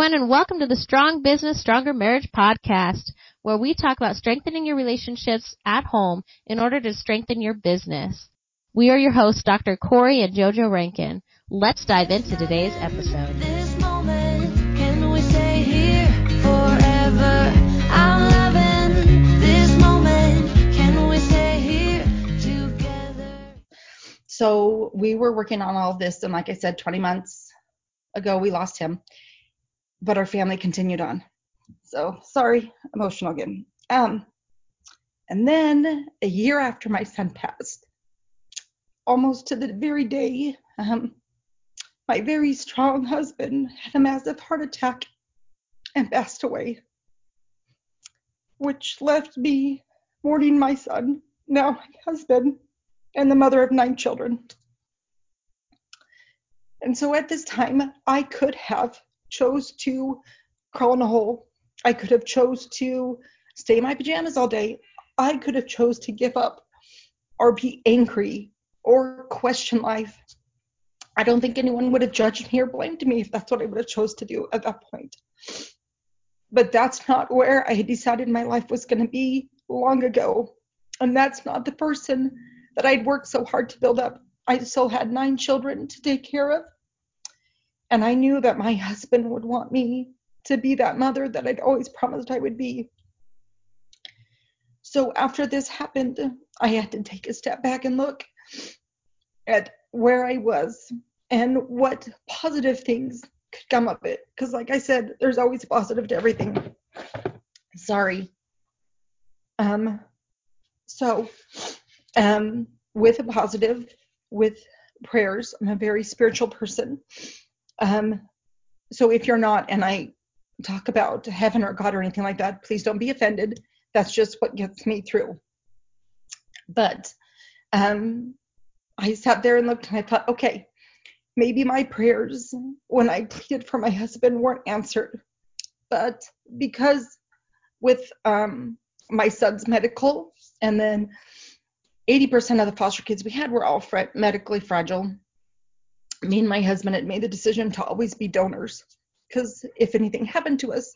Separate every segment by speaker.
Speaker 1: everyone, and welcome to the Strong Business, Stronger Marriage podcast, where we talk about strengthening your relationships at home in order to strengthen your business. We are your hosts, Dr. Corey and JoJo Rankin. Let's dive into today's episode.
Speaker 2: This moment, can we stay here forever? I'm loving this moment. Can we stay here together?
Speaker 3: So we were working on all of this, and like I said, 20 months ago we lost him, but our family continued on. So sorry, emotional again. Um, and then a year after my son passed, almost to the very day, um, my very strong husband had a massive heart attack and passed away, which left me mourning my son, now my husband, and the mother of nine children. And so at this time, I could have chose to crawl in a hole. I could have chose to stay in my pajamas all day. I could have chose to give up or be angry or question life. I don't think anyone would have judged me or blamed me if that's what I would have chose to do at that point. But that's not where I had decided my life was going to be long ago. And that's not the person that I'd worked so hard to build up. I still had nine children to take care of. And I knew that my husband would want me to be that mother that I'd always promised I would be. So after this happened, I had to take a step back and look at where I was and what positive things could come of it. Because, like I said, there's always positive to everything. Sorry. Um, so, um, with a positive, with prayers, I'm a very spiritual person. Um, so if you're not, and I talk about heaven or God or anything like that, please don't be offended. That's just what gets me through. But um, I sat there and looked and I thought, okay, maybe my prayers when I pleaded for my husband weren't answered. But because with um, my son's medical and then 80% of the foster kids we had were all medically fragile, me and my husband had made the decision to always be donors because if anything happened to us,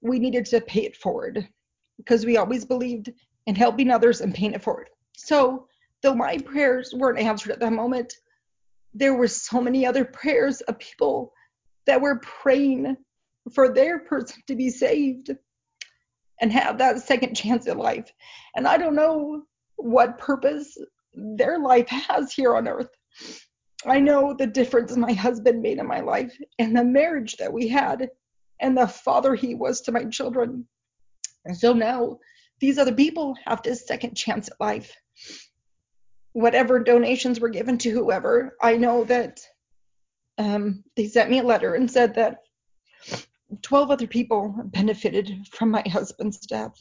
Speaker 3: we needed to pay it forward because we always believed in helping others and paying it forward. So, though my prayers weren't answered at that moment, there were so many other prayers of people that were praying for their person to be saved and have that second chance in life. And I don't know what purpose their life has here on earth. I know the difference my husband made in my life and the marriage that we had and the father he was to my children. And so now these other people have this second chance at life. Whatever donations were given to whoever, I know that um, they sent me a letter and said that 12 other people benefited from my husband's death.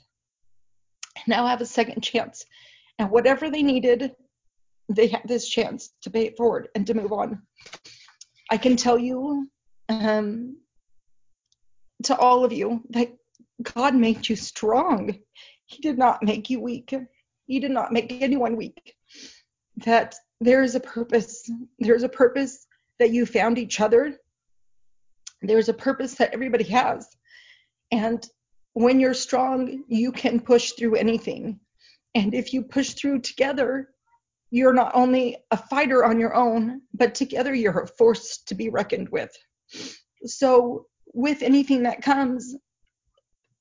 Speaker 3: Now have a second chance. And whatever they needed, they had this chance to pay it forward and to move on. I can tell you um, to all of you that God made you strong. He did not make you weak. He did not make anyone weak. That there is a purpose. There's a purpose that you found each other. There's a purpose that everybody has. And when you're strong, you can push through anything. And if you push through together, you're not only a fighter on your own, but together you're a force to be reckoned with. So, with anything that comes,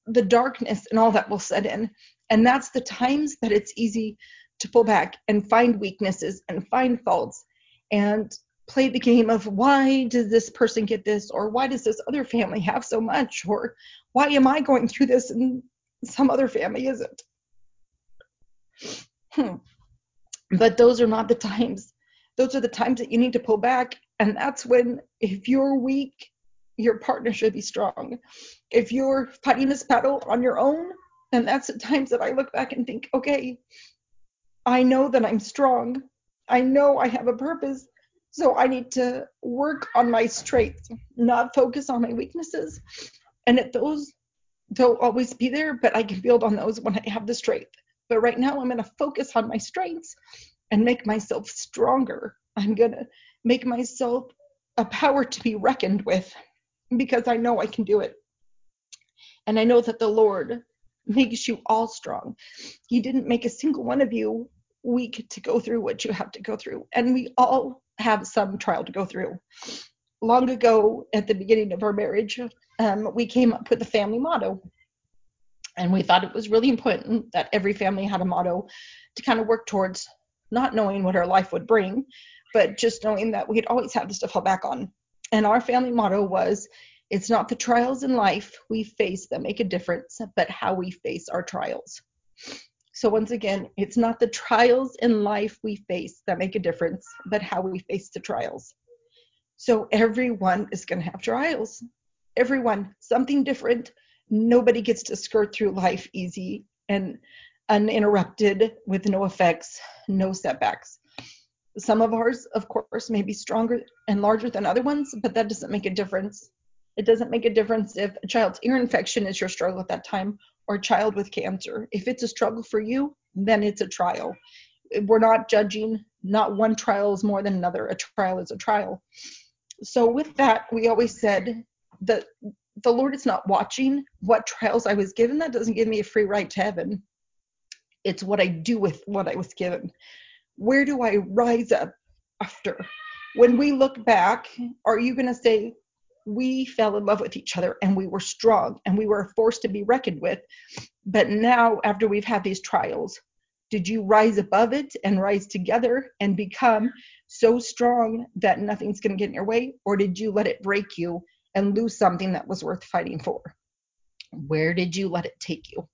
Speaker 3: the darkness and all that will set in. And that's the times that it's easy to pull back and find weaknesses and find faults and play the game of why does this person get this or why does this other family have so much or why am I going through this and some other family isn't. Hmm. But those are not the times. Those are the times that you need to pull back. And that's when, if you're weak, your partner should be strong. If you're fighting this battle on your own, and that's the times that I look back and think, okay, I know that I'm strong. I know I have a purpose. So I need to work on my strengths, not focus on my weaknesses. And if those don't always be there, but I can build on those when I have the strength. But right now, I'm going to focus on my strengths and make myself stronger. I'm going to make myself a power to be reckoned with. because I know I can do it. And I know that the Lord makes you all strong. He didn't make a single one of you weak to go through what you have to go through. And we all have some trial to go through. Long ago, at the beginning of our marriage, um, we came up with a family motto. And we thought it was really important that every family had a motto to kind of work towards not knowing what our life would bring, but just knowing that we'd always have this to fall back on. And our family motto was it's not the trials in life we face that make a difference, but how we face our trials. So, once again, it's not the trials in life we face that make a difference, but how we face the trials. So, everyone is going to have trials. Everyone, something different. Nobody gets to skirt through life easy and uninterrupted with no effects, no setbacks. Some of ours, of course, may be stronger and larger than other ones, but that doesn't make a difference. It doesn't make a difference if a child's ear infection is your struggle at that time or a child with cancer. If it's a struggle for you, then it's a trial. We're not judging, not one trial is more than another. A trial is a trial. So, with that, we always said that the Lord is not watching what trials I was given. That doesn't give me a free right to heaven. It's what I do with what I was given. Where do I rise up after? When we look back, are you going to say, we fell in love with each other and we were strong and we were a force to be reckoned with? But now, after we've had these trials, did you rise above it and rise together and become so strong that nothing's going to get in your way? Or did you let it break you and lose something that was worth fighting for? Where did you let it take you?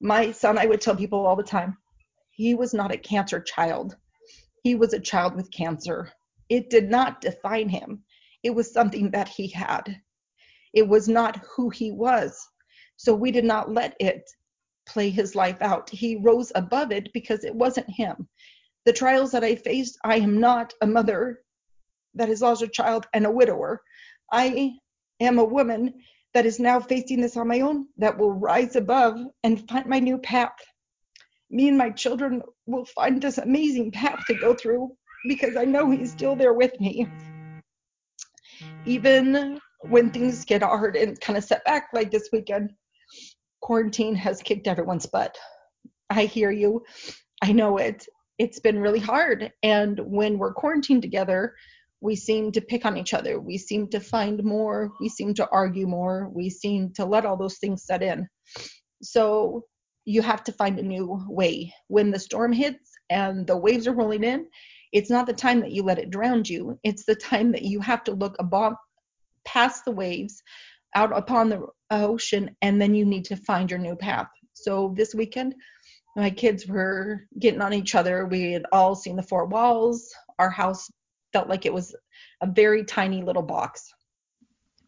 Speaker 3: My son, I would tell people all the time, he was not a cancer child. He was a child with cancer. It did not define him. It was something that he had. It was not who he was. So we did not let it play his life out. He rose above it because it wasn't him. The trials that I faced, I am not a mother that has lost a child and a widower. I am a woman that is now facing this on my own that will rise above and find my new path. Me and my children will find this amazing path to go through because I know he's still there with me. Even when things get hard and kind of set back like this weekend, quarantine has kicked everyone's butt. I hear you. I know it. It's been really hard. And when we're quarantined together, we seem to pick on each other. We seem to find more. We seem to argue more. We seem to let all those things set in. So you have to find a new way. When the storm hits and the waves are rolling in, it's not the time that you let it drown you. It's the time that you have to look above, past the waves, out upon the ocean, and then you need to find your new path. So this weekend, my kids were getting on each other. We had all seen the four walls. Our house felt like it was a very tiny little box.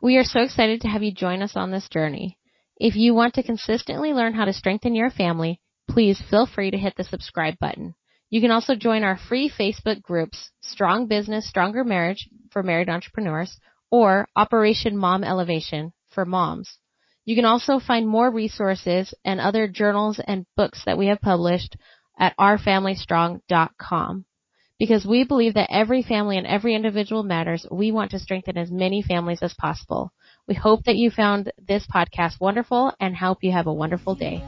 Speaker 1: We are so excited to have you join us on this journey. If you want to consistently learn how to strengthen your family, please feel free to hit the subscribe button. You can also join our free Facebook groups, Strong Business, Stronger Marriage for married entrepreneurs, or Operation Mom Elevation for moms. You can also find more resources and other journals and books that we have published at ourfamilystrong.com. Because we believe that every family and every individual matters, we want to strengthen as many families as possible. We hope that you found this podcast wonderful and hope you have a wonderful day.